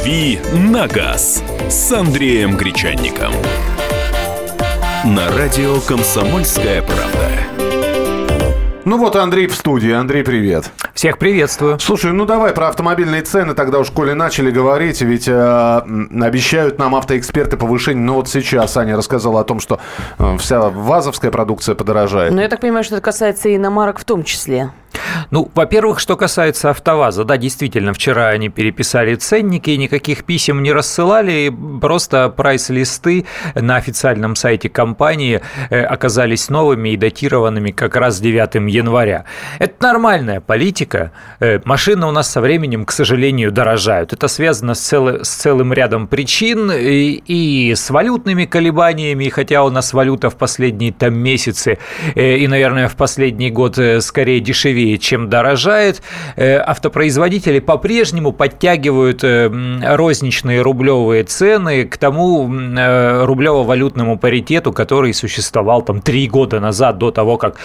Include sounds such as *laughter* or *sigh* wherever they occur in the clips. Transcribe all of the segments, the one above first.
«Дави на газ» с Андреем Гречанником. На радио «Комсомольская правда». Ну вот Андрей в студии. Андрей, привет. Всех приветствую. Слушай, ну давай про автомобильные цены тогда уж коли начали говорить, ведь э, обещают нам автоэксперты повышение. Ну вот сейчас Аня рассказала о том, что э, вся вазовская продукция подорожает. Ну я так понимаю, что это касается и иномарок в том числе. Ну, во-первых, что касается АвтоВАЗа, да, действительно, вчера они переписали ценники, никаких писем не рассылали, просто прайс-листы на официальном сайте компании э, оказались новыми и датированными как раз 9 января. Это нормальная политика. Э, машины у нас со временем, к сожалению, дорожают. Это связано с, цел... с целым рядом причин и, и с валютными колебаниями, хотя у нас валюта в последние там месяцы э, и, наверное, в последний год скорее дешевее дешевее, чем дорожает. Э, автопроизводители по-прежнему подтягивают э, розничные рублевые цены к тому э, рублево-валютному паритету, который существовал там три года назад, до того, как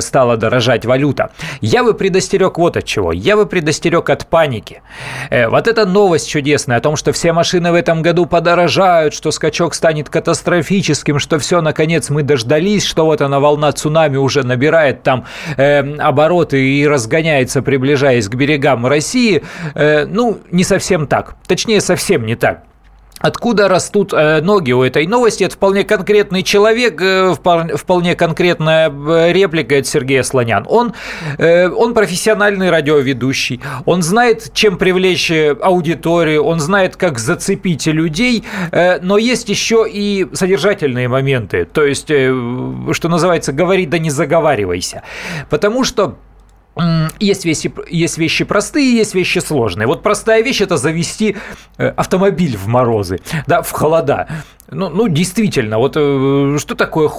стала дорожать валюта. Я бы предостерег вот от чего. Я бы предостерег от паники. Вот эта новость чудесная о том, что все машины в этом году подорожают, что скачок станет катастрофическим, что все, наконец, мы дождались, что вот она волна цунами уже набирает там обороты и разгоняется, приближаясь к берегам России, э, ну, не совсем так. Точнее, совсем не так. Откуда растут э, ноги у этой новости? Это вполне конкретный человек, э, вполне конкретная реплика от Сергея Слонян. Он, он профессиональный радиоведущий, он знает, чем привлечь аудиторию, он знает, как зацепить людей, но есть еще и содержательные моменты. То есть, что называется, говори да не заговаривайся. Потому что есть вещи, есть вещи простые, есть вещи сложные. Вот простая вещь – это завести э, автомобиль в морозы, да, в холода. Ну, ну, действительно, вот э, что такое,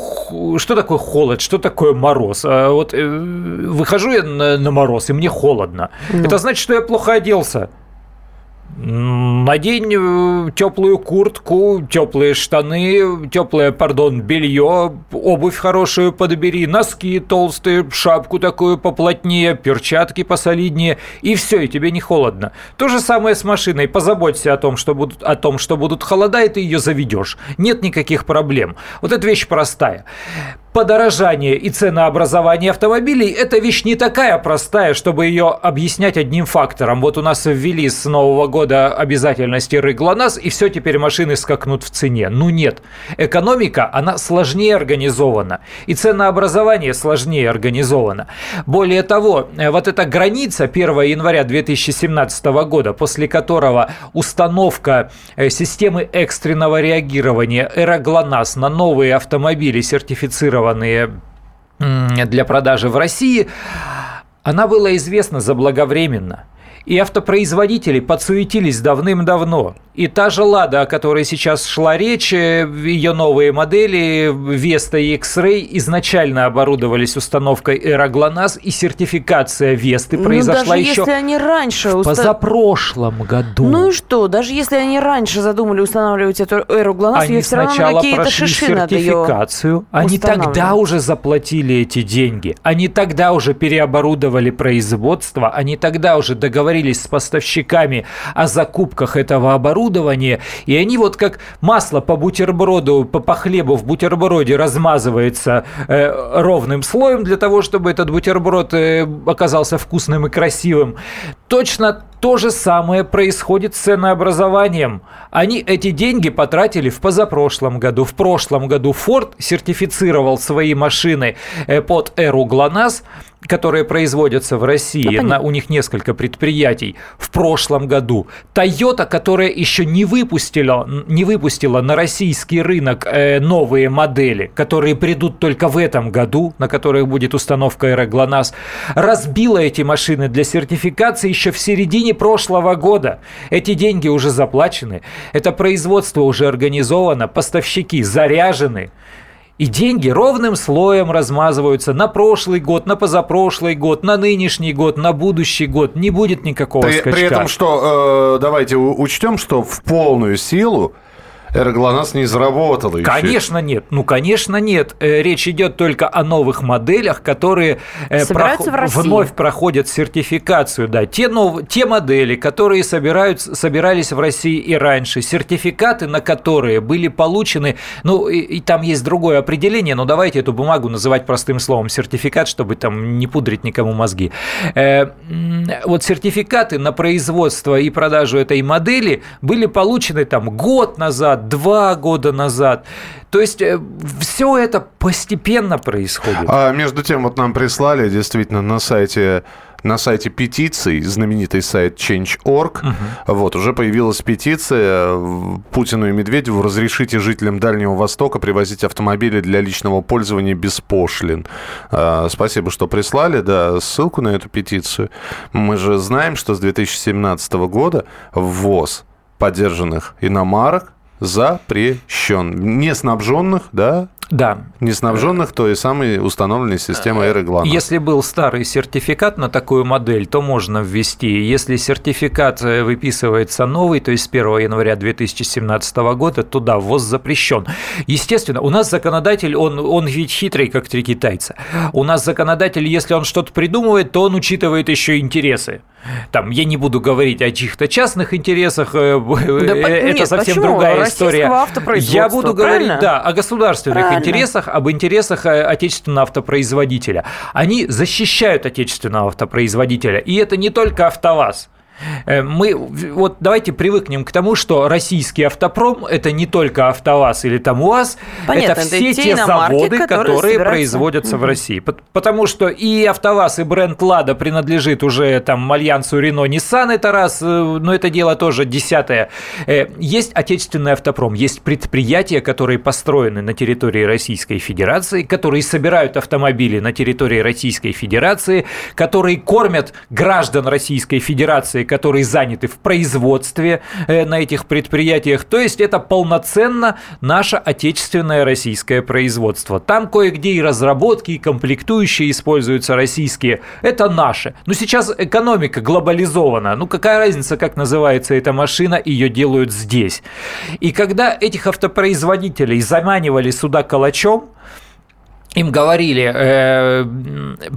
что такое холод, что такое мороз? А вот э, выхожу я на, на мороз, и мне холодно. Ну. Это значит, что я плохо оделся. Надень э, теплую куртку, теплые штаны, теплое, пардон, белье, обувь хорошую подбери, носки толстые, шапку такую поплотнее, перчатки посолиднее, и все, и тебе не холодно. То же самое с машиной. Позаботься о том, что будут, о том, что будут холода, и ты ее заведешь. Нет никаких проблем. Вот эта вещь простая подорожание и ценообразование автомобилей – это вещь не такая простая, чтобы ее объяснять одним фактором. Вот у нас ввели с Нового года обязательности рыглонас, и все, теперь машины скакнут в цене. Ну нет. Экономика, она сложнее организована. И ценообразование сложнее организовано. Более того, вот эта граница 1 января 2017 года, после которого установка э, системы экстренного реагирования «Эроглонас» на новые автомобили сертифицирована зарегистрированные для продажи в России, она была известна заблаговременно. И автопроизводители подсуетились давным-давно. И та же «Лада», о которой сейчас шла речь, э, ее новые модели Vesta и X-Ray изначально оборудовались установкой «Эроглонас», и сертификация Весты ну, произошла даже еще если они раньше в позапрошлом году. Ну и что, даже если они раньше задумали устанавливать эту «Эроглонас», они все равно какие-то шиши сертификацию, они тогда уже заплатили эти деньги, они тогда уже переоборудовали производство, они тогда уже договорились с поставщиками о закупках этого оборудования, оборудование, и они вот как масло по бутерброду, по, по хлебу в бутерброде размазывается э, ровным слоем для того, чтобы этот бутерброд э, оказался вкусным и красивым. Точно то же самое происходит с ценообразованием. Они эти деньги потратили в позапрошлом году. В прошлом году Ford сертифицировал свои машины э, под эру ГЛОНАСС, которые производятся в России, на, у них несколько предприятий, в прошлом году. Toyota, которая еще не выпустила, не выпустила на российский рынок э, новые модели, которые придут только в этом году, на которых будет установка Аэроглонас, разбила эти машины для сертификации еще в середине прошлого года. Эти деньги уже заплачены, это производство уже организовано, поставщики заряжены. И деньги ровным слоем размазываются на прошлый год, на позапрошлый год, на нынешний год, на будущий год. Не будет никакого при, скачка. При этом что, э, давайте учтем, что в полную силу Эра ГЛОНАСС не заработала еще. Конечно нет. Ну, конечно нет. Э, речь идет только о новых моделях, которые э, России. вновь проходят сертификацию. Да, те, нов... те модели, которые собирают... собирались в России и раньше, сертификаты на которые были получены, ну, и, и там есть другое определение, но давайте эту бумагу называть простым словом сертификат, чтобы там не пудрить никому мозги. Э, вот сертификаты на производство и продажу этой модели были получены там год назад, два года назад. То есть все это постепенно происходит. А между тем, вот нам прислали действительно на сайте на сайте петиций, знаменитый сайт Change.org, вот, уже появилась петиция э, Путину и Медведеву «Разрешите жителям Дальнего Востока привозить автомобили для личного пользования без пошлин». А, Спасибо, что прислали, да, ссылку на эту петицию. Мы же знаем, что с 2017 года ввоз поддержанных иномарок запрещен. Не снабженных, да, Да, не снабженных той самой установленной системой эры ГЛОНАСС. Если был старый сертификат на такую модель, то можно ввести. Если сертификат э, выписывается новый, то есть с 1 января 2017 года, то да, ввоз запрещен. Естественно, у нас законодатель, он, он ведь хитрый, как три китайца. У нас законодатель, если он что-то придумывает, то он учитывает еще интересы. Там, я не буду говорить о чьих-то частных интересах, э, Да э, это нет, совсем почему? другая история. Я буду говорить, правильно? да, о государственных Правильно. Интересах, об интересах э, отечественного автопроизводителя. Они защищают отечественного автопроизводителя. И это не только АвтоВАЗ. Э, Мы вот давайте привыкнем к тому, что российский автопром это не только АвтоВАЗ или там УАЗ, Понятно, это это все те те заводы, которые производятся в России. Пот- Потому что и АвтоВАЗ, и бренд Лада принадлежит уже там Альянсу Рено, Nissan, это раз, э, но это дело тоже десятое. Э, Есть отечественный автопром, есть предприятия, которые построены на территории Российской Федерации, которые собирают автомобили на территории Российской Федерации, которые кормят граждан Российской Федерации, которые заняты в производстве э, на этих предприятиях. То есть это полноценно наше отечественное российское производство. Там кое-где и разработки, и комплектующие используются российские. Это наше. Но сейчас экономика глобализована. Ну какая разница, как называется эта машина, ее делают здесь. И когда этих автопроизводителей заманивали сюда калачом, им говорили, э,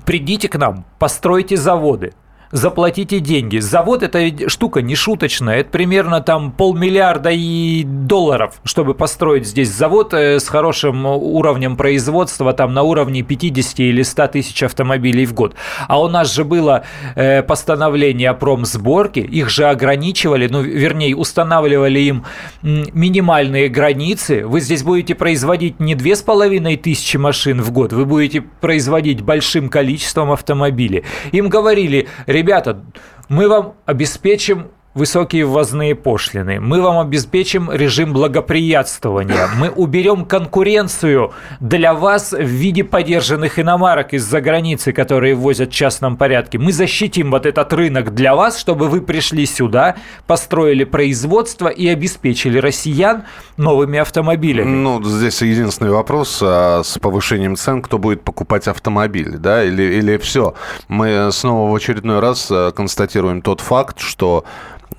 придите к нам, постройте заводы, заплатите деньги. Завод это штука не шуточная, это примерно там полмиллиарда и долларов, чтобы построить здесь завод э, с хорошим уровнем производства, там на уровне 50 или 100 тысяч автомобилей в год. А у нас же было э, постановление о промсборке, их же ограничивали, ну, вернее, устанавливали им минимальные границы. Вы здесь будете производить не 2500 машин в год, вы будете производить большим количеством автомобилей. Им говорили, ребята, мы вам обеспечим высокие ввозные пошлины, мы вам обеспечим режим благоприятствования, мы уберем конкуренцию для вас в виде подержанных иномарок из-за границы, которые ввозят в частном порядке. Мы защитим вот этот рынок для вас, чтобы вы пришли сюда, построили производство и обеспечили россиян новыми автомобилями. Ну, здесь единственный вопрос а с повышением цен, кто будет покупать автомобиль, да, или, или все. Мы снова в очередной раз э, констатируем тот факт, что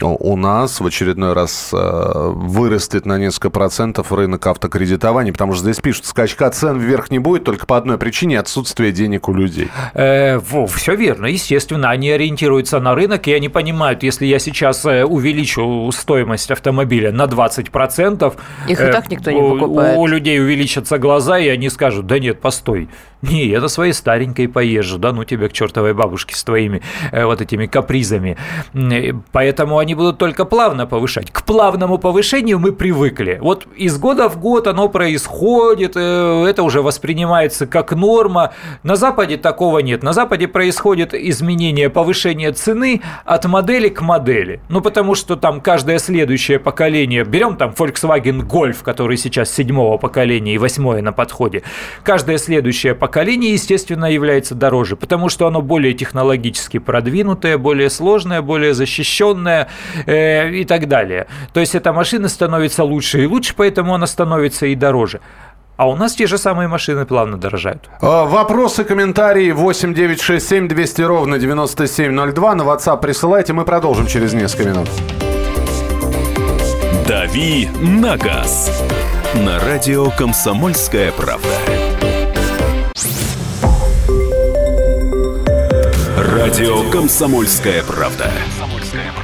у нас в очередной раз э, вырастет на несколько процентов рынок автокредитования, потому что здесь пишут, скачка цен вверх не будет только по одной причине – отсутствие денег у людей. Э, все верно, естественно, они ориентируются на рынок, и они понимают, если я сейчас э, увеличу стоимость автомобиля на 20%, Их и так никто не у- покупает. У, людей увеличатся глаза, и они скажут, да нет, постой, не, я на своей старенькой поезжу, да ну тебе к чертовой бабушке с твоими э, вот этими капризами. Э, Поэтому они будут только плавно повышать. К плавному повышению мы привыкли. Вот из года в год оно происходит, э, это уже воспринимается как норма. На Западе такого нет. На Западе происходит изменение, повышение цены от модели к модели. Ну, потому что там каждое следующее поколение, берем там Volkswagen Golf, который сейчас седьмого поколения и восьмое на подходе, каждое следующее поколение, естественно, является дороже, потому что оно более технологически продвинутое, более сложное, более защищенное э, и так далее. То есть эта машина становится лучше и лучше, поэтому она становится и дороже. А у нас те же самые машины плавно дорожают. А, Вопросы, комментарии 8 9 6 7 200 ровно 9702 на WhatsApp присылайте, мы продолжим через несколько минут. «Дави на газ» на радио «Комсомольская правда». Радио «Комсомольская правда».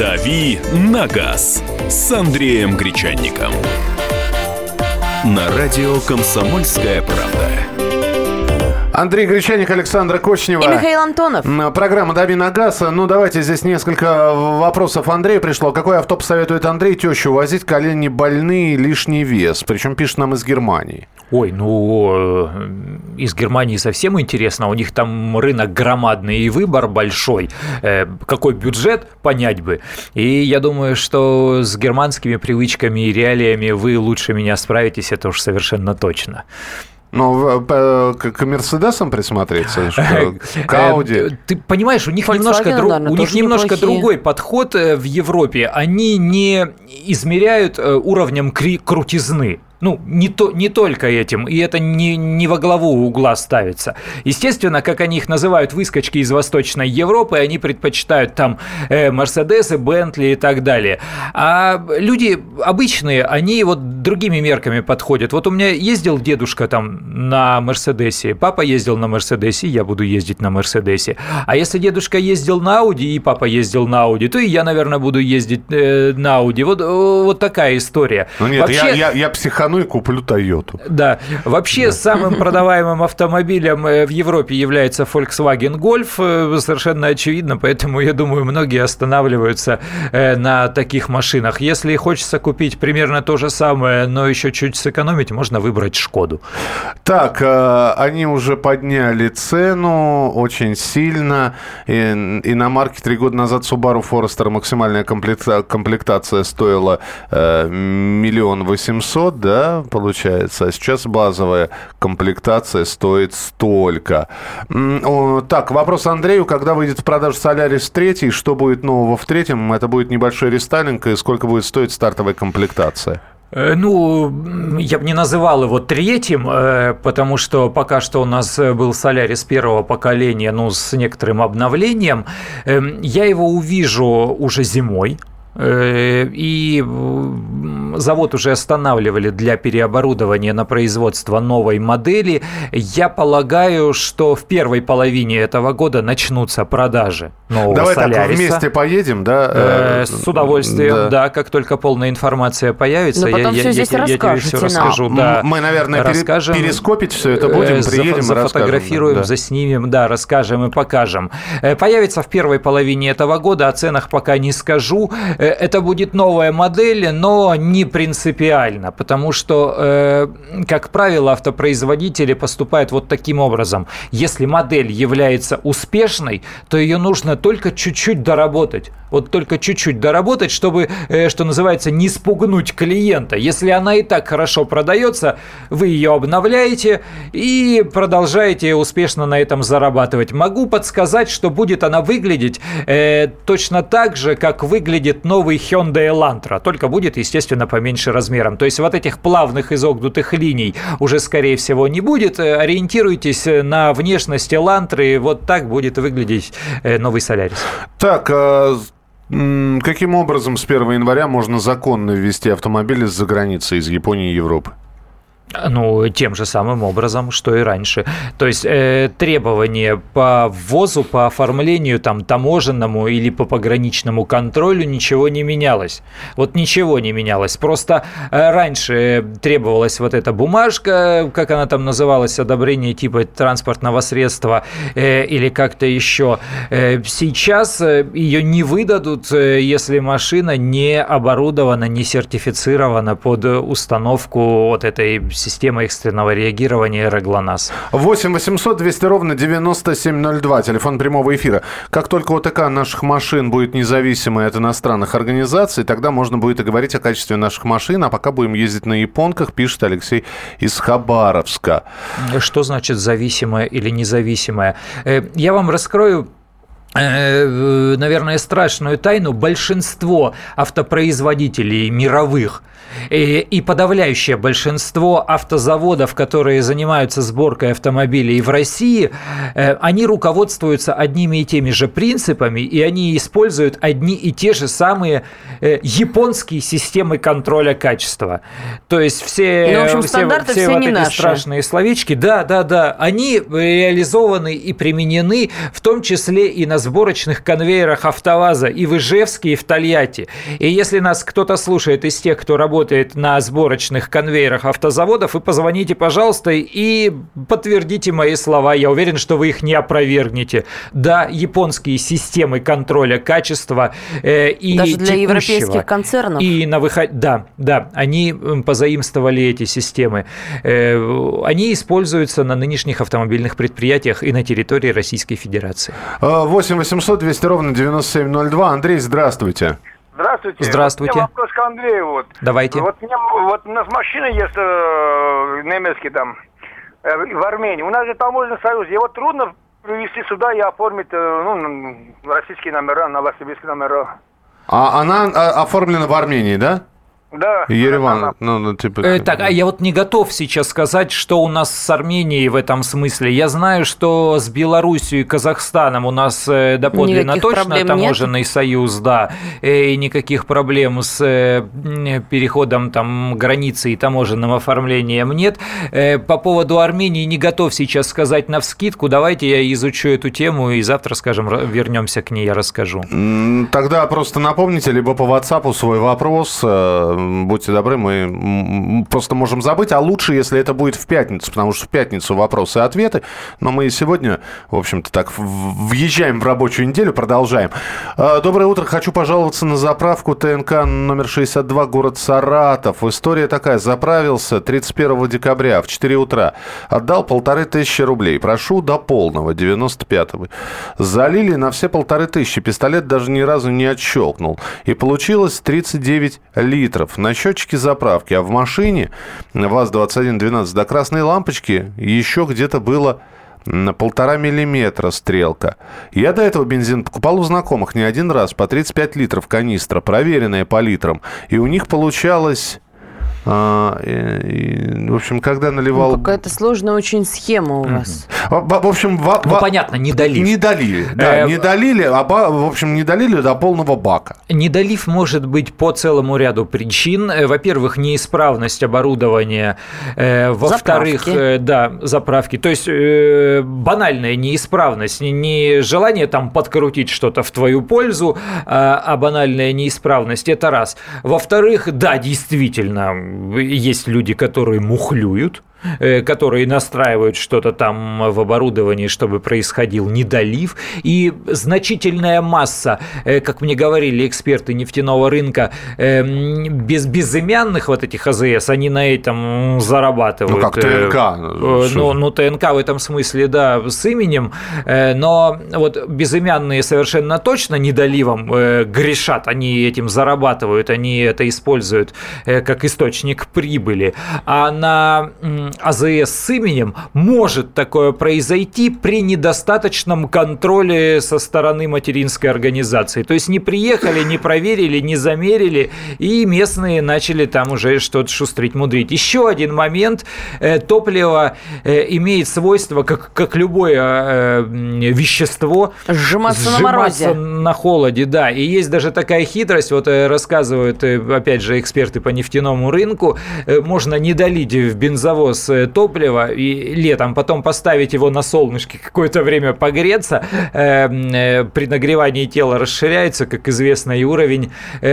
«Дави на газ» с Андреем Гречанником. На радио «Комсомольская правда». Андрей Гречаник, Александра Кочнева. И Михаил Антонов. Программа «Дави на газ». Ну, давайте здесь несколько вопросов Андрея пришло. Какой авто посоветует Андрей тещу возить? Колени больные, лишний вес. Причем пишет нам из Германии. Ой, ну, э, из Германии совсем интересно. У них там рынок громадный и выбор большой. Э, какой бюджет, понять бы. И я думаю, что с германскими привычками и реалиями вы лучше меня справитесь, это уж совершенно точно. Ну, к Мерседесам присмотреться, к Ауди. Э, ты понимаешь, у них немножко, друг, у них немножко другой подход в Европе. Они не измеряют уровнем крутизны ну, не, то, не только этим, и это не, не во главу угла ставится. Естественно, как они их называют, выскочки из Восточной Европы, они предпочитают там э, Мерседесы, Бентли и так далее. А люди обычные, они вот другими мерками подходят. Вот у меня ездил дедушка там на Мерседесе, папа ездил на Мерседесе, я буду ездить на Мерседесе. А если дедушка ездил на Ауди, и папа ездил на Ауди, то и я, наверное, буду ездить э, на Ауди. Вот, вот такая история. Ну нет, Вообще... я, я, я психану страну и куплю Тойоту. Да. Вообще да. самым продаваемым автомобилем э, в Европе является Volkswagen Golf. Э, совершенно очевидно, поэтому, я думаю, многие останавливаются э, на таких машинах. Если хочется купить примерно то же самое, но еще чуть сэкономить, можно выбрать Шкоду. Так, они уже подняли цену очень сильно. Иномарки три года назад Subaru Forester максимальная комплектация стоила миллион восемьсот, да, получается. А сейчас базовая комплектация стоит столько. Так, вопрос Андрею. Когда выйдет в продажу Солярис 3, что будет нового в третьем? Это будет небольшой рестайлинг, и сколько будет стоить стартовая комплектация? Э, ну, я бы не называл его третьим, э, потому что пока что у нас был Солярис первого поколения, ну, с некоторым обновлением. Эм, я его увижу уже зимой, Э, и завод уже останавливали для переоборудования на производство новой модели. Я полагаю, что в первой половине этого года начнутся продажи нового Давай Соляриса. так, вместе поедем, да? Э, с удовольствием, да. да. Как только полная информация появится, Но потом я, все я, здесь я, я тебе все расскажу. Да. Мы, наверное, расскажем, перескопить все это будем, э, приедем Зафотографируем, да. заснимем, да, расскажем и покажем. Появится в первой половине этого года, о ценах пока не скажу. Это будет новая модель, но не принципиально, потому что, э, как правило, автопроизводители поступают вот таким образом. Если модель является успешной, то ее нужно только чуть-чуть доработать. Вот только чуть-чуть доработать, чтобы, э, что называется, не спугнуть клиента. Если она и так хорошо продается, вы ее обновляете и продолжаете успешно на этом зарабатывать. Могу подсказать, что будет она выглядеть э, точно так же, как выглядит новый Hyundai Elantra, только будет, естественно, поменьше размером. То есть вот этих плавных изогнутых линий уже, скорее всего, не будет. Э, ориентируйтесь на внешность Elantra, вот так будет выглядеть э, новый Солярис. Так, а каким образом с 1 января можно законно ввести автомобили из-за границы, из Японии и Европы? Ну, тем же самым образом, что и раньше. То есть э, требования по ввозу, по оформлению там таможенному или по пограничному контролю ничего не менялось. Вот ничего не менялось. Просто э, раньше требовалась вот эта бумажка, как она там называлась, одобрение типа транспортного средства э, или как-то еще. Э, сейчас э, ее не выдадут, э, если машина не оборудована, не сертифицирована под установку вот этой система экстренного реагирования «Эроглонасс». 8 800 200 ровно 9702, телефон прямого эфира. Как только ОТК наших машин будет независимой от иностранных организаций, тогда можно будет и говорить о качестве наших машин, а пока будем ездить на японках, пишет Алексей из Хабаровска. Что значит зависимая или независимая? Э, я вам раскрою наверное, страшную тайну, большинство автопроизводителей мировых и подавляющее большинство автозаводов, которые занимаются сборкой автомобилей в России, э, они руководствуются одними и теми же принципами, и они используют одни и те же самые э, японские системы контроля качества. То есть все, ну, в общем, все, все, все вот эти наши. страшные словечки, да, да, да, они реализованы и применены в том числе и на сборочных конвейерах АвтоВАЗа и в Ижевске, и в Тольятти. И если нас кто-то слушает из тех, кто работает на сборочных конвейерах автозаводов, вы позвоните, пожалуйста, и подтвердите мои слова. Я уверен, что вы их не опровергнете. Да, японские системы контроля качества э, и Даже для европейских концернов. И на выход... Да, да, они позаимствовали эти системы. Э, они используются на нынешних автомобильных предприятиях и на территории Российской Федерации. 8 800 200 ровно 9702. Андрей, здравствуйте. Здравствуйте. Здравствуйте. У меня вопрос к Андрею. Вот. Давайте. Вот, меня, вот у нас машина есть э, немецкий там, э, в Армении. У нас же таможенный союз. Его трудно привезти сюда и оформить э, ну, российские номера, новосибирские номера. А она а, оформлена в Армении, да? Да. Ереван, ну, ну, типа... Э, так, а я вот не готов сейчас сказать, что у нас с Арменией в этом смысле. Я знаю, что с Белоруссией и Казахстаном у нас э, доподлинно Никаких точно таможенный нет? союз, да, э, и никаких проблем с э, переходом там границы и таможенным оформлением нет. По поводу Армении не готов сейчас сказать на вскидку. Давайте я изучу эту тему и завтра, скажем, вернемся к ней, я расскажу. Тогда просто напомните, либо по WhatsApp свой вопрос будьте добры, мы просто можем забыть, а лучше, если это будет в пятницу, потому что в пятницу вопросы и ответы, но мы сегодня, в общем-то, так въезжаем в рабочую неделю, продолжаем. А, доброе утро, хочу пожаловаться на заправку ТНК номер 62, город Саратов. История такая, заправился 31 декабря в 4 утра, отдал полторы тысячи рублей, прошу до полного, 95-го. Залили на все полторы тысячи, пистолет даже ни разу не отщелкнул, и получилось 39 литров километров на счетчике заправки, а в машине ВАЗ-2112 до красной лампочки еще где-то было на полтора миллиметра стрелка. Я до этого бензин покупал у знакомых не один раз, по 35 литров канистра, проверенная по литрам. И у них получалось а, и, в общем, когда наливал... Ну, какая-то сложная очень схема у вас. В, в общем, в, ну, понятно, не долив. Не долили, да, э, не долили, а, в общем, не долили до полного бака. Недолив может быть по целому ряду причин. Э, во-первых, неисправность оборудования. Э, во-вторых, да, заправки. То есть банальная неисправность. Не желание там подкрутить что-то в твою пользу, а, а банальная неисправность. Это раз. Во-вторых, да, действительно, есть люди, которые мухлюют, Э, которые настраивают что-то там в оборудовании, чтобы происходил недолив. И значительная масса, э, как мне говорили эксперты нефтяного рынка, э, без безымянных вот этих АЗС, они на этом зарабатывают. Ну, как ТНК. Ну, ну, ТНК в этом смысле, да, с именем, но вот безымянные совершенно точно недоливом грешат, они этим зарабатывают, они это используют как источник прибыли. А на АЗС с именем, может такое произойти при недостаточном контроле со стороны материнской организации. То есть не приехали, не проверили, не замерили, и местные начали там уже что-то шустрить, мудрить. Еще один момент. Э, топливо э, имеет свойство, как, как любое э, вещество, сжиматься, сжиматься на морозе. на холоде, да. И есть даже такая хитрость, вот рассказывают, опять же, эксперты по нефтяному рынку, можно не долить в бензовоз выброс э, топлива и летом, потом поставить его на солнышке какое-то время погреться, э, э, при нагревании тело расширяется, как известно, и уровень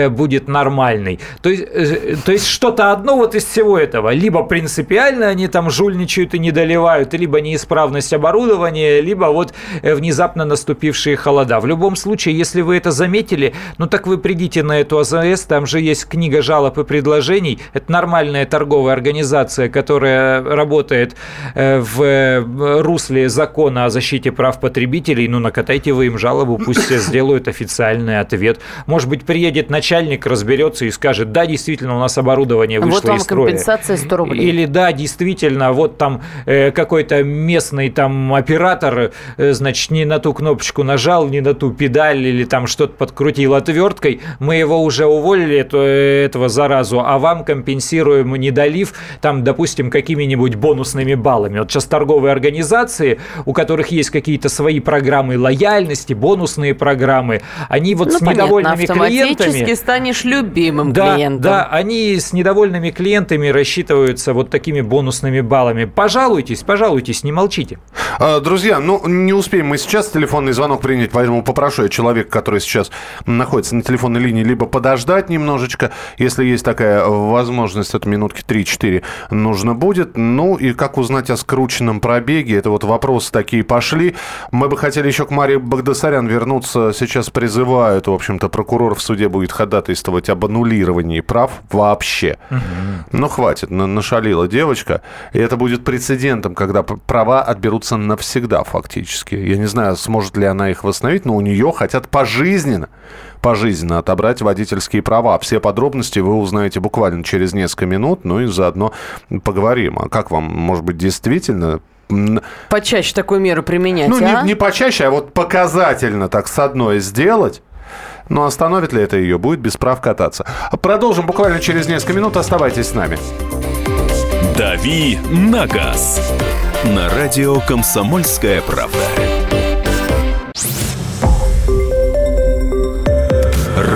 будет нормальный. То есть, то есть что-то одно вот из всего этого. Либо принципиально они там жульничают и не доливают, либо неисправность оборудования, либо вот внезапно наступившие холода. В любом случае, если вы это заметили, ну так вы придите на эту АЗС, там же есть книга жалоб и предложений. Это нормальная торговая организация, которая работает э, в русле закона о защите прав потребителей. Ну, накатайте вы им жалобу, пусть сделают официальный ответ. Может быть, приедет начальник, разберется и скажет, да, действительно, у нас оборудование вышло Вот вам из строя. компенсация 100 рублей. Или да, действительно, вот там э, какой-то местный там оператор, э, значит, не на ту кнопочку нажал, не на ту педаль или там что-то подкрутил отверткой, мы его уже уволили, это, этого заразу, а вам компенсируем, не долив, там, допустим, какими-нибудь бонусными баллами. Вот сейчас торговые организации, у которых есть какие-то свои программы лояльности, бонусные программы, они вот ну, с понятно, недовольными клиентами... станешь любимым Да, клиентом. да, они с недовольными клиентами рассчитываются вот такими бонусными баллами. Пожалуйтесь, пожалуйтесь, не молчите. А, Друзья, ну не успеем мы сейчас телефонный звонок принять, поэтому попрошу я человека, который сейчас находится на телефонной линии, либо подождать немножечко, если есть такая возможность, это минутки 3-4 нужно будет. Ну и как узнать о скрученном пробеге, это вот вопросы такие пошли. Мы бы хотели еще к Марии Багдасарян вернуться. Сейчас призывают, в общем-то, прокурор в суде будет ходатайствовать об аннулировании прав вообще. Ну хватит, на- нашалила девочка. И это будет прецедентом, когда права отберутся навсегда фактически. Я не знаю, сможет ли она их восстановить, но у нее хотят пожизненно пожизненно отобрать водительские права. Все подробности вы узнаете буквально через несколько минут, ну и заодно поговорим. А как вам, может быть, действительно Почаще такую меру применять, ну, а? не, не почаще, а вот показательно так с одной сделать. Но остановит ли это ее? Будет без прав кататься. Продолжим буквально через несколько минут. Оставайтесь с нами. «Дави на газ» на радио «Комсомольская правда».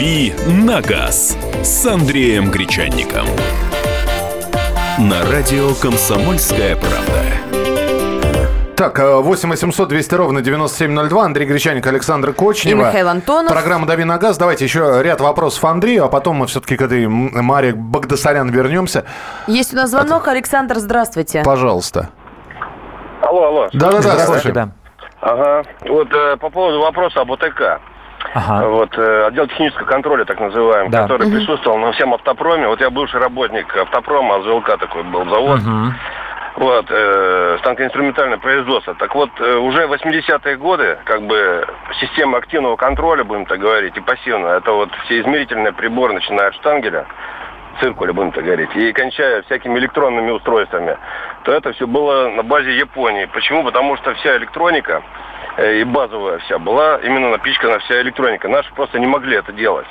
«Дави на газ» с Андреем Гречанником. На радио «Комсомольская правда». Так, э, 8 800 200 ровно 9702. Андрей Гречаник, Александр Кочнева. И Михаил Антонов. Программа «Дави на газ». Давайте еще ряд вопросов Андрею, а потом мы все-таки к этой Маре Багдасарян вернемся. Есть у нас звонок. Александр, здравствуйте. Пожалуйста. Алло, алло. Да-да-да, Здравствуйте, слушай. да. Ага. Вот э, по поводу вопроса об ОТК. Ага. Вот, э, отдел технического контроля, так называемый, Да. который присутствовал на всем автопроме. Вот я бывший работник автопрома, АЗЛК такой был завод. Мгм. Вот, э, станкоинструментальное производство. Так вот, э, уже 80-е годы, как бы, система активного контроля, будем так говорить, и пассивная, это вот все измерительные приборы, начиная от штангеля, циркуля, будем так говорить, и кончая всякими электронными устройствами, то это все было на базе Японии. Почему? Потому что вся электроника и базовая вся была именно напичкана вся электроника. Наши просто не могли это делать.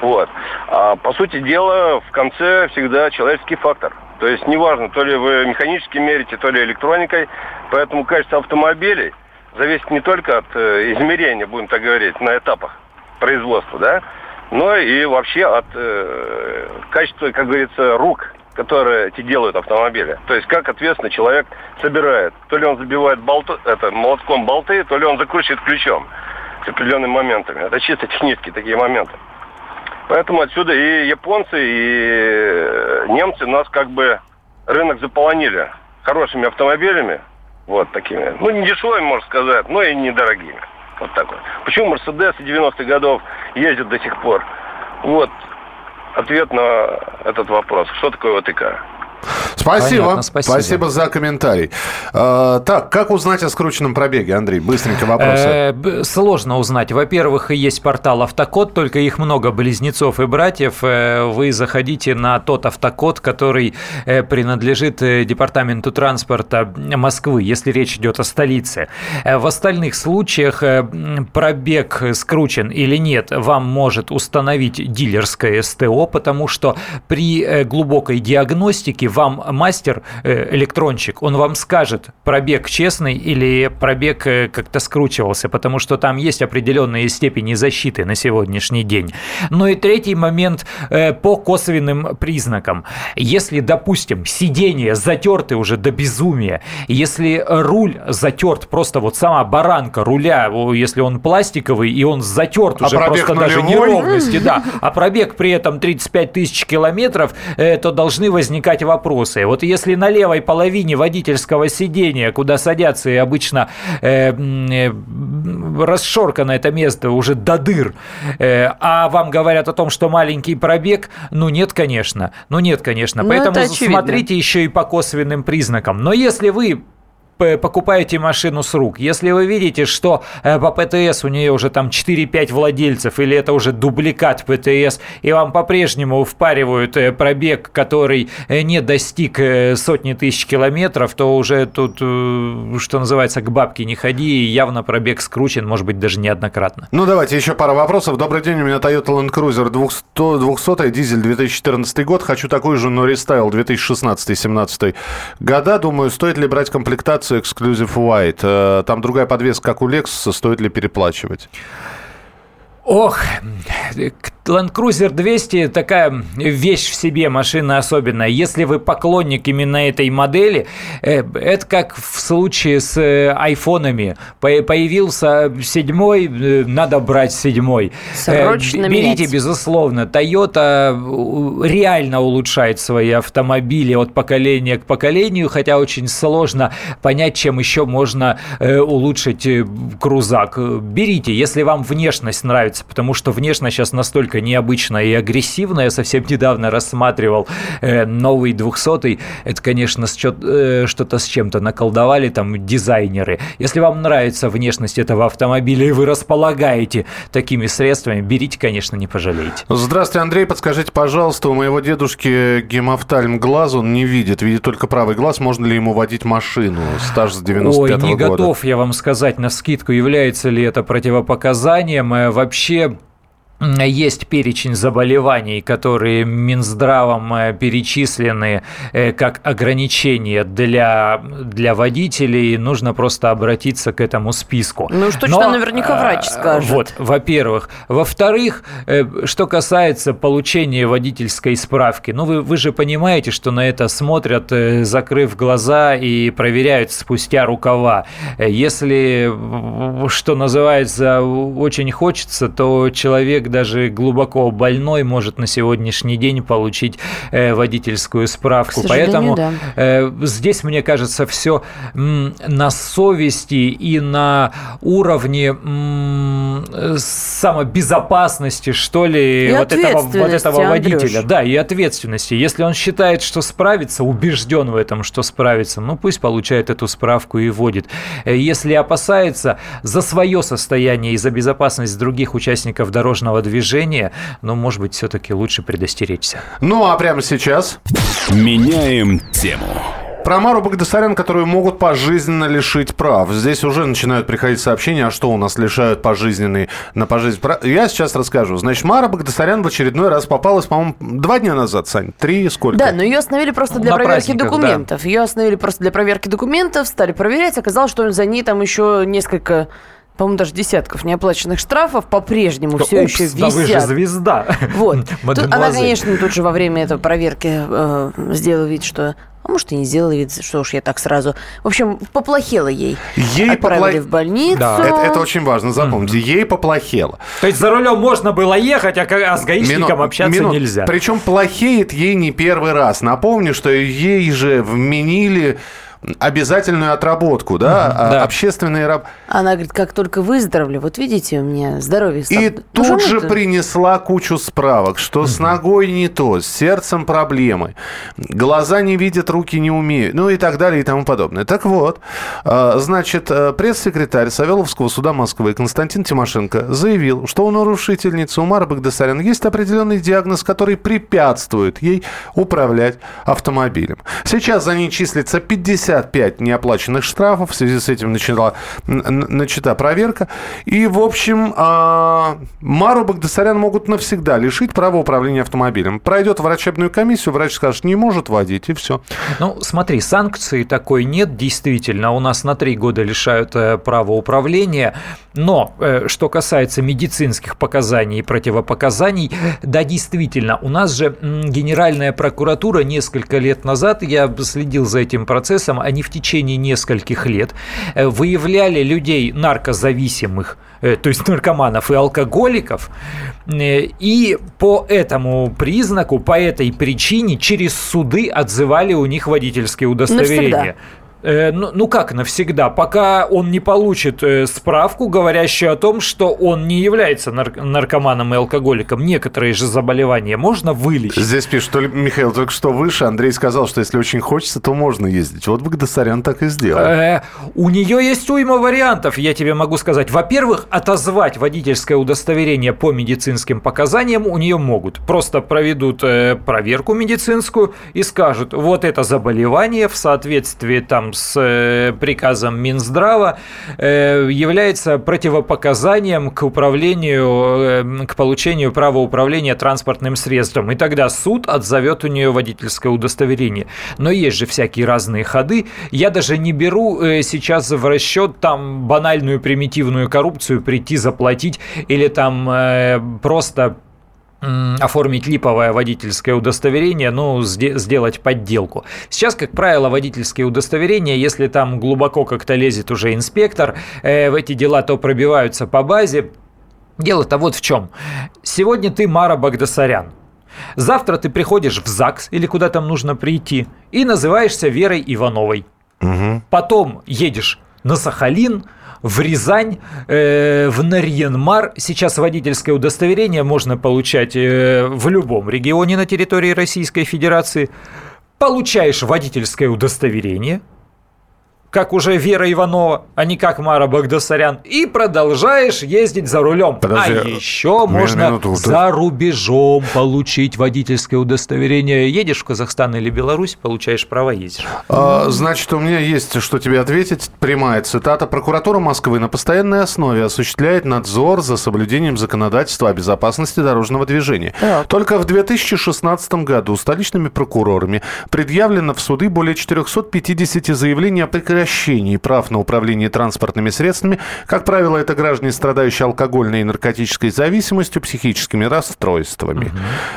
Вот. А по сути дела, в конце всегда человеческий фактор. То есть неважно, то ли вы механически мерите, то ли электроникой. Поэтому качество автомобилей зависит не только от э, измерения, будем так говорить, на этапах производства, да, но и вообще от э, качества, как говорится, рук, которые эти делают автомобили. То есть как ответственно человек собирает. То ли он забивает болты, это, молотком болты, то ли он закручивает ключом с определенными моментами. Это чисто технические такие моменты. Поэтому отсюда и японцы, и э, немцы нас как бы рынок заполонили хорошими автомобилями, вот такими. Ну, не дешевыми, можно сказать, но и недорогими. Вот так вот. Почему Мерседесы 90-х годов ездят до сих пор? Вот ответ на этот вопрос. Что такое ОТК? Спасибо. Понятно, спасибо. спасибо. за комментарий. Э, так, как узнать о скрученном пробеге, Андрей? Быстренько вопросы. Э, Сложно узнать. Во-первых, есть портал Автокод, только их много близнецов и братьев. Э, Вы заходите на тот автокод, который э, принадлежит Департаменту транспорта Москвы, если речь идет о столице. В остальных случаях пробег скручен или нет, вам может установить дилерское СТО, потому что при глубокой диагностике вам мастер, э, электронщик, он вам скажет, пробег честный или пробег э, как-то скручивался, потому что там есть определенные степени защиты на сегодняшний день. Ну и третий момент э, по косвенным признакам. Если, допустим, сиденье затерты уже до безумия, если руль затерт, просто вот сама баранка руля, если он пластиковый и он затерт А уже просто даже нулевой? неровности, да, *laughs* а пробег при этом 35 тысяч километров, то должны возникать вопросы. Вот если на левой половине водительского сидения, куда садятся и обычно э, э, расшоркано это место уже до дыр, э, а вам говорят о том, что маленький пробег, ну нет, конечно, ну нет, конечно. Ну, Поэтому смотрите еще и по косвенным признакам. Но если вы покупаете машину с рук, если вы видите, что э, по ПТС у нее уже там 4-5 владельцев, или это уже дубликат ПТС, и вам по-прежнему впаривают э, пробег, который э, не достиг сотни тысяч километров, то уже тут, что называется, к бабке не ходи, и явно пробег скручен, может быть, даже неоднократно. Ну, давайте еще пара вопросов. Добрый день, у меня Toyota Land Cruiser 200, 200 дизель 2014 год. Хочу такую же, но рестайл 2016-2017 года. Думаю, стоит ли брать комплектацию Exclusive White? Э, Там другая подвеска, как у Lexus, стоит ли переплачивать? Ох, Land Cruiser 200 такая вещь в себе, машина особенная. Если вы поклонник именно этой модели, э, это как в случае с э, айфонами. По- Появился седьмой, э, надо брать седьмой. Срочно Берите, менять. безусловно. Toyota реально улучшает свои автомобили от поколения к поколению, хотя очень сложно понять, чем еще можно улучшить крузак. Берите, если вам внешность нравится, потому что внешность сейчас настолько необычная и агрессивная. Я совсем *laughs* недавно рассматривал э, новый 200 Это, конечно, э, что-то с чем-то наколдовали там дизайнеры. Если вам нравится внешность этого автомобиля и вы располагаете такими средствами, берите, конечно, не пожалеете. Здравствуйте, Андрей. Подскажите, пожалуйста, у моего дедушки гемофтальм глаз, он не видит, видит только правый глаз. Можно ли ему водить машину? Стаж с 95 Ой, не года. готов я вам сказать на скидку, является ли это противопоказанием. Э, Вообще есть перечень заболеваний, которые Минздравом э, перечислены э, как ограничения для, для водителей. Нужно просто обратиться к этому списку. Ну уж точно наверняка врач э, скажет. Вот, во-первых. Во-вторых, что касается получения водительской справки, ну вы, вы же понимаете, что на это смотрят, закрыв глаза и проверяют спустя рукава. Если, что называется, очень хочется, то человек даже глубоко больной может на сегодняшний день получить э, водительскую справку. Поэтому да. Э, Здесь, мне кажется, все на совести и на уровне самобезопасности, что ли, И вот этого, вот этого водителя. Андрюш. Да, и ответственности. Если он считает, что справится, убежден в этом, что справится, ну пусть получает эту справку и вводит. Э, Если опасается за свое состояние и за безопасность других участников дорожного движения, ну, может быть, все-таки лучше предостеречься. Ну, а прямо сейчас... Меняем тему. Про Мару Багдасарян, которую могут пожизненно лишить прав. Здесь уже начинают приходить сообщения, а что у нас лишают пожизненные на пожизненные прав. Я сейчас расскажу. Значит, Мара Багдасарян в очередной раз попалась, по-моему, два дня назад, Сань. Три сколько? Да, но ее остановили просто для На проверки документов. Ее остановили просто для проверки документов, стали проверять. Оказалось, что за ней там еще несколько, по-моему, даже десятков неоплаченных штрафов по-прежнему все Упс, еще да вы же висят. звезда. Вот. *laughs* Тут она, конечно, тут же во время этой проверки э, сделала вид, что... А может, и не сделала вид, что уж я так сразу... В общем, поплохело ей. Ей Отправили попла- в больницу. Да. Это, это очень важно, запомните. Ей поплохело. То есть за рулем можно было ехать, а, а с гаишником Мину- общаться минут. нельзя. Причем плохеет ей не первый раз. Напомню, что ей же вменили обязательную отработку, да, а, да. общественные раб... Она говорит, как только выздоровлю, вот видите, у меня здоровье стало. И Ну, тут же это? принесла кучу справок, что с ногой не то, с сердцем проблемы, глаза не видят, руки не умеют, ну и так далее и тому подобное. Так вот, э, значит, э, пресс-секретарь Савеловского суда Москвы Константин Тимошенко заявил, что у нарушительницы Умара Багдасарян есть определенный диагноз, который препятствует ей управлять автомобилем. Сейчас за ней числится 55 неоплаченных штрафов, в связи с этим начала, начата проверка. И, в общем, а, Мару Багдасарян могут навсегда лишить права управления автомобилем. Пройдет врачебную комиссию, врач скажет, не может водить, и все. Ну, смотри, санкции такой нет, действительно. У нас на три года лишают э, права управления. Но, э, что касается медицинских показаний и противопоказаний, да, действительно, у нас же Генеральная прокуратура несколько лет назад, я следил за этим процессом, они в течение нескольких лет э, выявляли людей наркозависимых, э, то есть наркоманов и алкоголиков, э, и по этому признаку, по этой причине через суды отзывали у них водительские удостоверения. Навсегда. Э, Ну, ну как навсегда, пока он не получит э, справку, говорящую о том, что он не является нар- наркоманом и алкоголиком. Некоторые же заболевания можно вылечить. Здесь пишет, что Михаил, только что выше Андрей сказал, что если очень хочется, то можно ездить. Вот Багдасарян так и сделал. Э, у нее есть уйма вариантов, я тебе могу сказать. Во-первых, отозвать водительское удостоверение по медицинским показаниям у нее могут. Просто проведут э, проверку медицинскую и скажут, вот это заболевание в соответствии там с э, приказом Минздрава э, является противопоказанием к управлению, э, к получению права управления транспортным средством. И тогда суд отзовет у нее водительское удостоверение. Но есть же всякие разные ходы. Я даже не беру сейчас в расчет там банальную примитивную коррупцию, прийти заплатить или там просто оформить липовое водительское удостоверение, ну, сде- сделать подделку. Сейчас, как правило, водительские удостоверения, если там глубоко как-то лезет уже инспектор, э, в эти дела то пробиваются по базе. Дело-то вот в чем. Сегодня ты Мара Багдасарян. Завтра ты приходишь в ЗАГС или куда там нужно прийти и называешься Верой Ивановой. Потом едешь на Сахалин, в Рязань, э, в Нарьянмар. Сейчас водительское удостоверение можно получать э, в любом регионе на территории Российской Федерации. Получаешь водительское удостоверение, как уже Вера Иванова, а не как Мара Багдасарян, и продолжаешь ездить за рулем. Подожди, а еще можно минуту, за рубежом получить водительское удостоверение. Едешь в Казахстан или Беларусь, получаешь право ездишь. А, Значит, у меня есть, что тебе ответить. Прямая цитата. Прокуратура Москвы на постоянной основе осуществляет надзор за соблюдением законодательства о безопасности дорожного движения. Так. Только в 2016 году столичными прокурорами предъявлено в суды более 450 заявлений о прекращении прав на управление транспортными средствами. Как правило, это граждане, страдающие алкогольной и наркотической зависимостью, психическими расстройствами.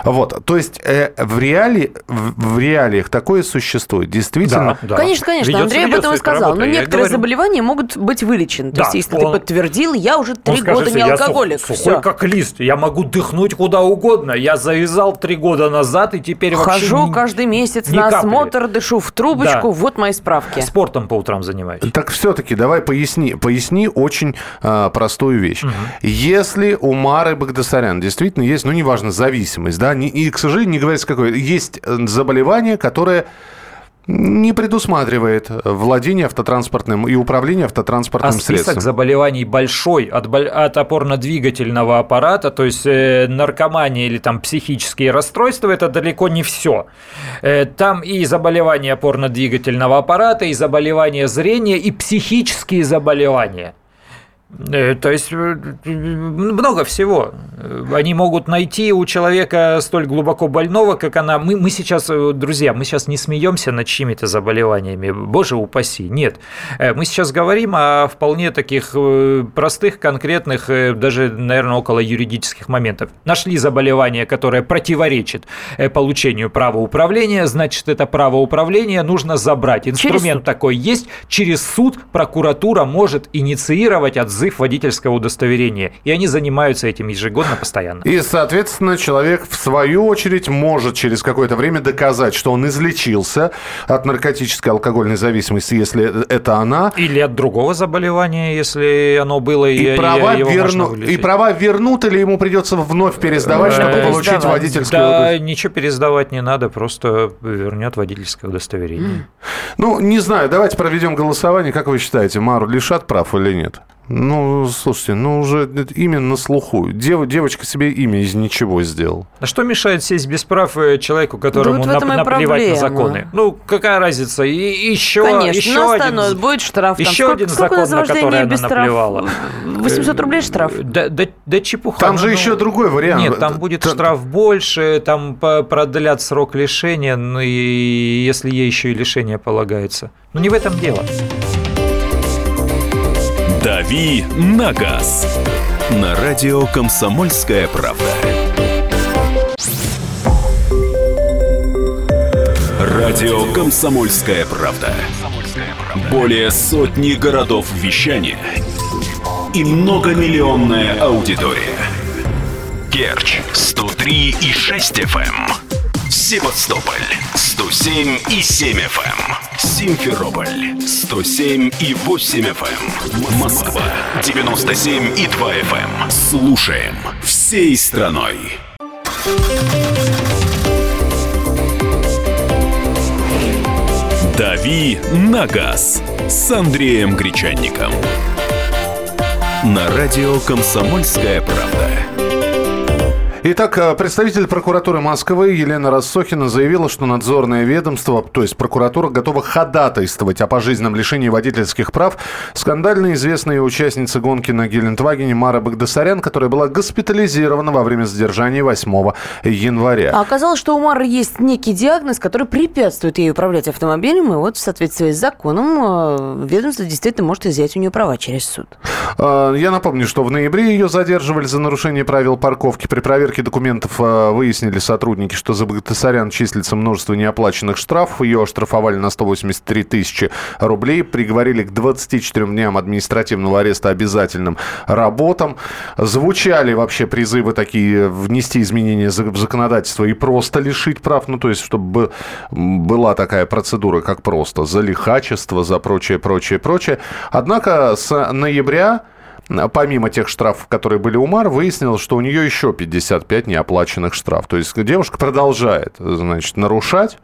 Вот. То есть э, в, реалии, в, в реалиях такое существует. Действительно. Да. Конечно, конечно, Ведется- Андрей об этом и сказал. работа, Но некоторые говорю. заболевания могут быть вылечены. То Да, есть, если он- ты подтвердил, я уже три года не «Я сух- алкоголик. сухой как лист, я могу дыхнуть куда угодно. Я завязал три года назад и теперь вообще Хожу каждый месяц ни на капли. осмотр, дышу в трубочку. Да. Вот мои справки. Спортом по утрам занимаюсь. Так все-таки давай поясни, поясни очень а, простую вещь. Если у Мары Багдасарян действительно есть, ну неважно, зависимость, да, и, к сожалению, не говорится какое, есть э, заболевание, которое не предусматривает владение автотранспортным и управление А автотранспортным список средством. заболеваний большой от, от опорно-двигательного аппарата, то есть э, наркомания или там психические расстройства, это далеко не все. там и заболевания опорно-двигательного аппарата, и заболевания зрения, и психические заболевания. Э, То есть э, много всего. Они могут найти у человека столь глубоко больного, как она. Мы, мы сейчас, э, друзья, мы сейчас не смеемся над чьими-то заболеваниями. Боже упаси. Нет. Мы сейчас говорим о вполне таких простых, конкретных, даже, наверное, около юридических моментов. Нашли заболевание, которое противоречит получению права управления, значит, это право управления нужно забрать. Инструмент суд. такой есть. Через суд прокуратура может инициировать отзыв водительского удостоверения. И они занимаются этим ежегодно. Постоянно. И, соответственно, человек в свою очередь может через какое-то время доказать, что он излечился от наркотической алкогольной зависимости, если это она. Или от другого заболевания, если оно было, и, и, права, его верну... и права вернут или ему придется вновь пересдавать, чтобы Пересдавать. получить водительское Да, удостоверение? ничего пересдавать не надо, просто вернет водительское удостоверение. Ну, не знаю, давайте проведем голосование. Как вы считаете, Мару лишат прав или нет? Ну, слушайте, ну уже имя на слуху. Дев, девочка себе имя из ничего сделала. А что мешает сесть без прав э, человеку, которому Да вот нап- наплевать на законы? Ну, какая разница? И еще, Конечно, еще ну, один... будет штраф. там. еще сколько, один сколько закон, за на который она без наплевала. штрафа? 800 рублей штраф? Да, да, да чепуха. Там ну, же еще другой вариант. Нет, там будет Та- штраф больше, там продлят срок лишения, ну и если ей еще и лишение полагается. Но не в этом дело. «Дави на газ» на радио «Комсомольская правда». Радио «Комсомольская правда». Более сотни городов вещания и многомиллионная аудитория. Керчь 103 и 6 FM. Севастополь 107 и 7 FM. Симферополь 107 и 8 FM. Москва 97 и 2 FM. Слушаем всей страной. «Дави на газ» с Андреем Гречанником. На радио «Комсомольская правда». Итак, э, представитель прокуратуры Москвы Елена Рассохина заявила, что надзорное ведомство, то есть прокуратура, готова ходатайствовать о пожизненном лишении водительских прав скандально известной участницы гонки на Гелендвагене Мара Багдасарян, которая была госпитализирована во время задержания 8 января. А оказалось, что у Мары есть некий диагноз, который препятствует ей управлять автомобилем, и вот в соответствии с законом э, ведомство действительно может изъять у нее права через суд. Э, Я напомню, что в ноябре ее задерживали за нарушение правил парковки. При проверке документов э, выяснили сотрудники, что за Багдасарян числится множество неоплаченных штрафов. Ее оштрафовали на 183 тысячи рублей, приговорили к 24 дням административного ареста обязательным работам. Звучали вообще призывы такие внести изменения в законодательство и просто лишить прав. Ну, то есть, чтобы бы- была такая процедура, как просто за лихачество, за прочее, прочее, прочее. Однако с ноября Помимо тех штрафов, которые были у Мар, выяснилось, что у нее еще 55 неоплаченных штрафов. То есть девушка продолжает, значит, нарушать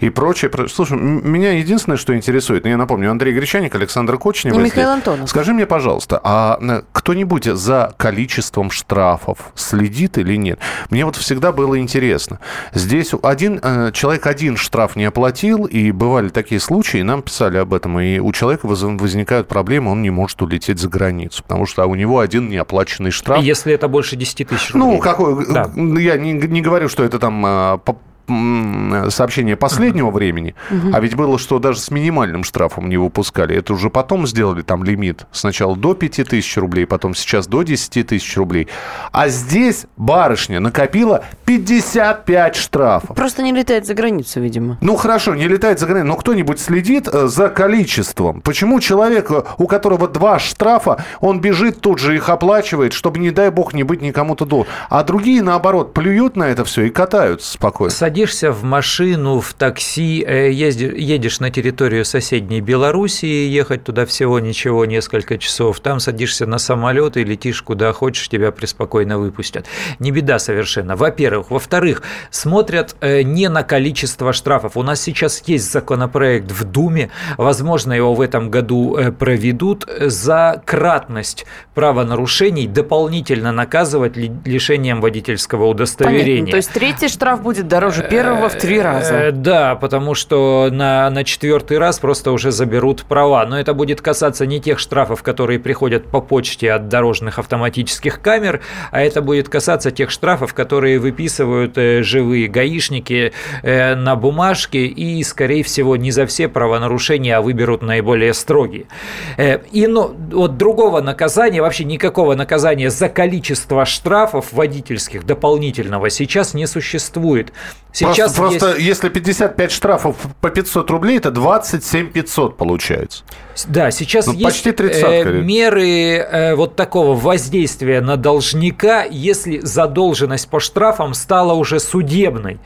и прочее. про- Слушай, меня единственное, что интересует, ну, я напомню, Андрей Гречаник, Александр Кочнев. И Михаил Антонов. Скажи мне, пожалуйста, а э, кто-нибудь за количеством штрафов следит или нет? Мне вот всегда было интересно. Здесь один э, человек один штраф не оплатил, и бывали такие случаи, и нам писали об этом, и у человека воз- возникают проблемы, он не может улететь за границу, потому что у него один неоплаченный штраф. Если это больше 10 тысяч рублей. Ну, какой... Да. Я не, не говорю, что это там а, сообщение последнего времени, а ведь было, что даже с минимальным штрафом не выпускали. Это уже потом сделали там лимит. Сначала до 5 тысяч рублей, потом сейчас до 10 тысяч рублей. А здесь барышня накопила 55 штрафов. Просто не летает за границу, видимо. Ну хорошо, не летает за границу, но кто-нибудь следит э, за количеством. Почему человек, э, у которого два штрафа, он бежит тут же их оплачивает, чтобы, не дай бог, не быть никому-то должен. А другие, наоборот, плюют на это все и катаются спокойно. Садишься в машину, в такси, э, езди- едешь на территорию соседней Белоруссии, ехать туда всего ничего, несколько часов. Там садишься на самолет и летишь куда хочешь, тебя преспокойно выпустят. Не беда совершенно. Во-первых. Во-вторых, смотрят э, не на количество штрафов. У нас сейчас есть законопроект в Думе, возможно, его в этом году э, проведут, за кратность правонарушений дополнительно наказывать ли- лишением водительского удостоверения. Понятно. То есть третий штраф будет дороже первого в три Э, раза. Да, потому что на, на четвертый раз просто уже заберут права. Но это будет касаться не тех штрафов, которые приходят по почте от дорожных автоматических камер, а это будет касаться тех штрафов, которые выписывают э, живые гаишники э, на бумажке и, скорее всего, не за все правонарушения, а выберут наиболее строгие. Э, И ну, вот другого наказания, вообще никакого наказания за количество штрафов водительских дополнительного сейчас не существует. Сейчас просто, просто есть... если 55 штрафов по 500 рублей, это 27 500 получается. Да, сейчас ну, есть почти 30 э, меры э, вот такого воздействия на должника, если задолженность по штрафам стала уже судебной.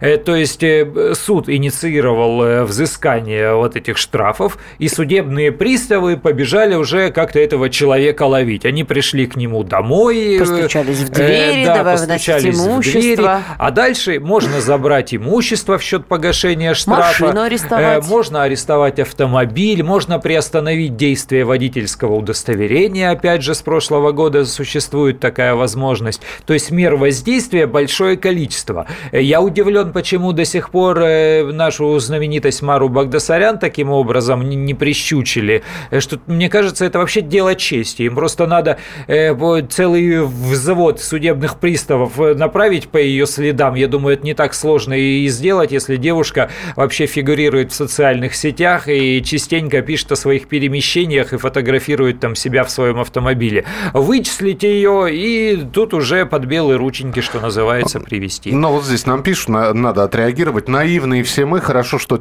Э, то есть э, суд инициировал э, взыскание вот этих штрафов, и судебные приставы побежали уже как-то этого человека ловить. Они пришли к нему домой. Э, постучались в двери, э, да, постучались имущество. в двери. А дальше можно забрать имущество в счет погашения штрафа. Машину арестовать. Э, можно арестовать автомобиль, можно при приостановить действие водительского удостоверения. Опять же, с прошлого года существует такая возможность. То есть мер воздействия большое количество. Я удивлен, почему до сих пор э, нашу знаменитость Мару Багдасарян таким образом не прищучили. Э, что, мне кажется, это вообще дело чести. Им просто надо э, целый взвод судебных приставов направить по ее следам. Я думаю, это не так сложно и сделать, если девушка вообще фигурирует в социальных сетях и частенько пишет о своих перемещениях и фотографирует там себя в своем автомобиле. Вычислите ее и тут уже под белые рученьки, что называется, привести. Ну вот здесь нам пишут, надо отреагировать. Наивные все мы. Хорошо, что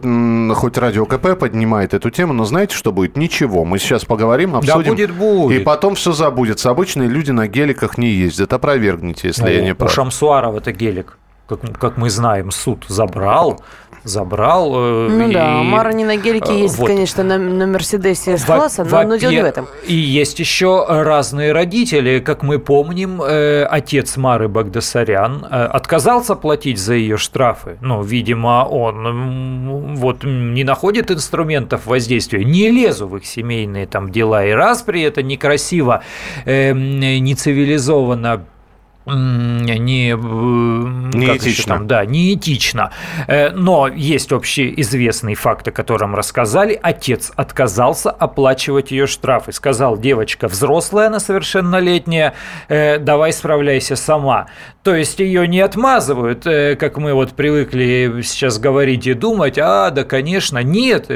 хоть Радио КП поднимает эту тему, но знаете, что будет? Ничего. Мы сейчас поговорим, обсудим. Да будет, будет. И потом все забудется. Обычные люди на геликах не ездят. Опровергните, если ну, я не прав. У Шамсуарова это гелик. Как, как мы знаем, суд забрал забрал. Э, ну и, да, Мара не на гелике э, ездит, вот. конечно, на, на Мерседесе с-класса, но, но дело не в этом. И есть еще разные родители. Как мы помним, э, отец Мары Багдасарян э, отказался платить за ее штрафы. Ну, видимо, он вот не находит инструментов воздействия, не лезу в их семейные там дела и распри, это некрасиво, э, нецивилизованно не, неэтично. Там, да, неэтично. Э, но есть общеизвестный факт, о котором рассказали. Отец отказался оплачивать ее штрафы. Сказал, девочка взрослая, она совершеннолетняя, э, давай справляйся сама. То есть ее не отмазывают, э, как мы вот привыкли сейчас говорить и думать, а, да, конечно, нет.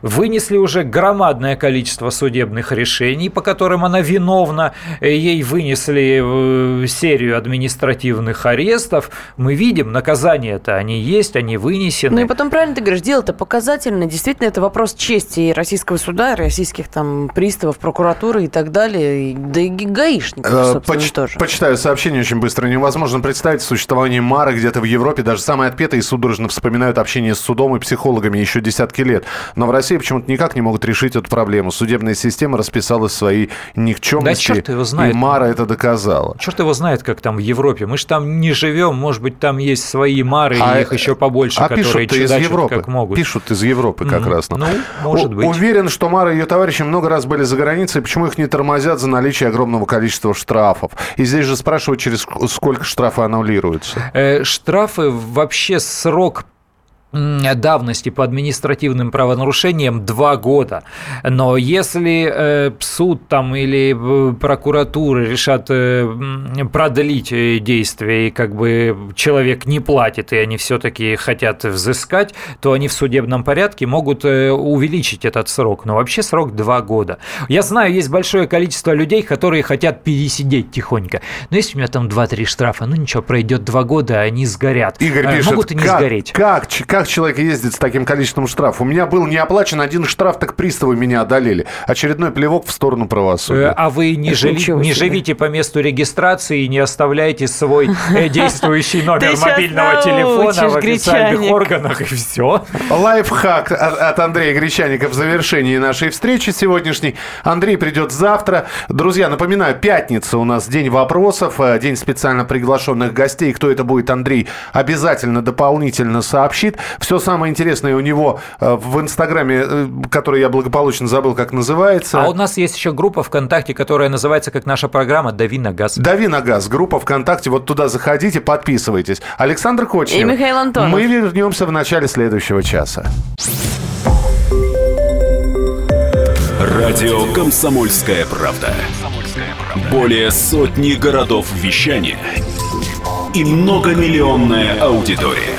Вынесли уже громадное количество судебных решений, по которым она виновна. Ей вынесли серию административных арестов, мы видим, наказания-то они есть, они вынесены. Ну и потом, правильно ты говоришь, дело-то показательное. Действительно, это вопрос чести и российского суда, и российских там приставов, прокуратуры и так далее, да и гаишников, э, собственно, Поч- тоже. Почитаю сообщение очень быстро. Невозможно представить существование Мары где-то в Европе. Даже самые отпетые судорожно вспоминают общение с судом и психологами еще десятки лет. Но в России почему-то никак не могут решить эту проблему. Судебная система расписалась своей никчемности, да, черт его знает. и Мара это доказала. Черт его знает знает, как там в Европе. Мы же там не живем, может быть, там есть свои мары, а, и их еще побольше, а которые пишут из Европы. как могут. Пишут из Европы как mm-hmm. раз. Ну, может быть. Уверен, что Мара и ее товарищи много раз были за границей, почему их не тормозят за наличие огромного количества штрафов? И здесь же спрашивают, через сколько штрафы аннулируются. Э, штрафы вообще срок давности по административным правонарушениям два года. Но если э, суд там или э, прокуратура решат э, продлить действие, и как бы человек не платит, и они все-таки хотят взыскать, то они в судебном порядке могут увеличить этот срок. Но вообще срок два года. Я знаю, есть большое количество людей, которые хотят пересидеть тихонько. Но если у меня там 2-3 штрафа, ну ничего, пройдет два года, они сгорят. Игорь пишет, могут и не как, сгореть. Как, как как человек ездит с таким количеством штрафов? У меня был не оплачен один штраф, так приставы меня одолели. Очередной плевок в сторону правосудия. Э, а вы не, жили, не живите по месту регистрации и не оставляете свой э, *laughs* действующий номер мобильного телефона в официальных органах, и все. Лайфхак от Андрея Гречаника в завершении нашей встречи сегодняшней. Андрей придет завтра. Друзья, напоминаю, пятница у нас день вопросов, э, день специально приглашенных гостей. Кто это будет, Андрей обязательно дополнительно сообщит. Все самое интересное у него э, в Инстаграме, э, который я благополучно забыл, как называется. А у нас есть еще группа ВКонтакте, которая называется, как наша программа, «Дави на газ». «Дави на газ». Группа ВКонтакте. Вот туда заходите, подписывайтесь. Александр Кочнев. И Михаил Антонов. Мы вернемся в начале следующего часа. Радио «Комсомольская правда». Более сотни городов вещания и многомиллионная аудитория.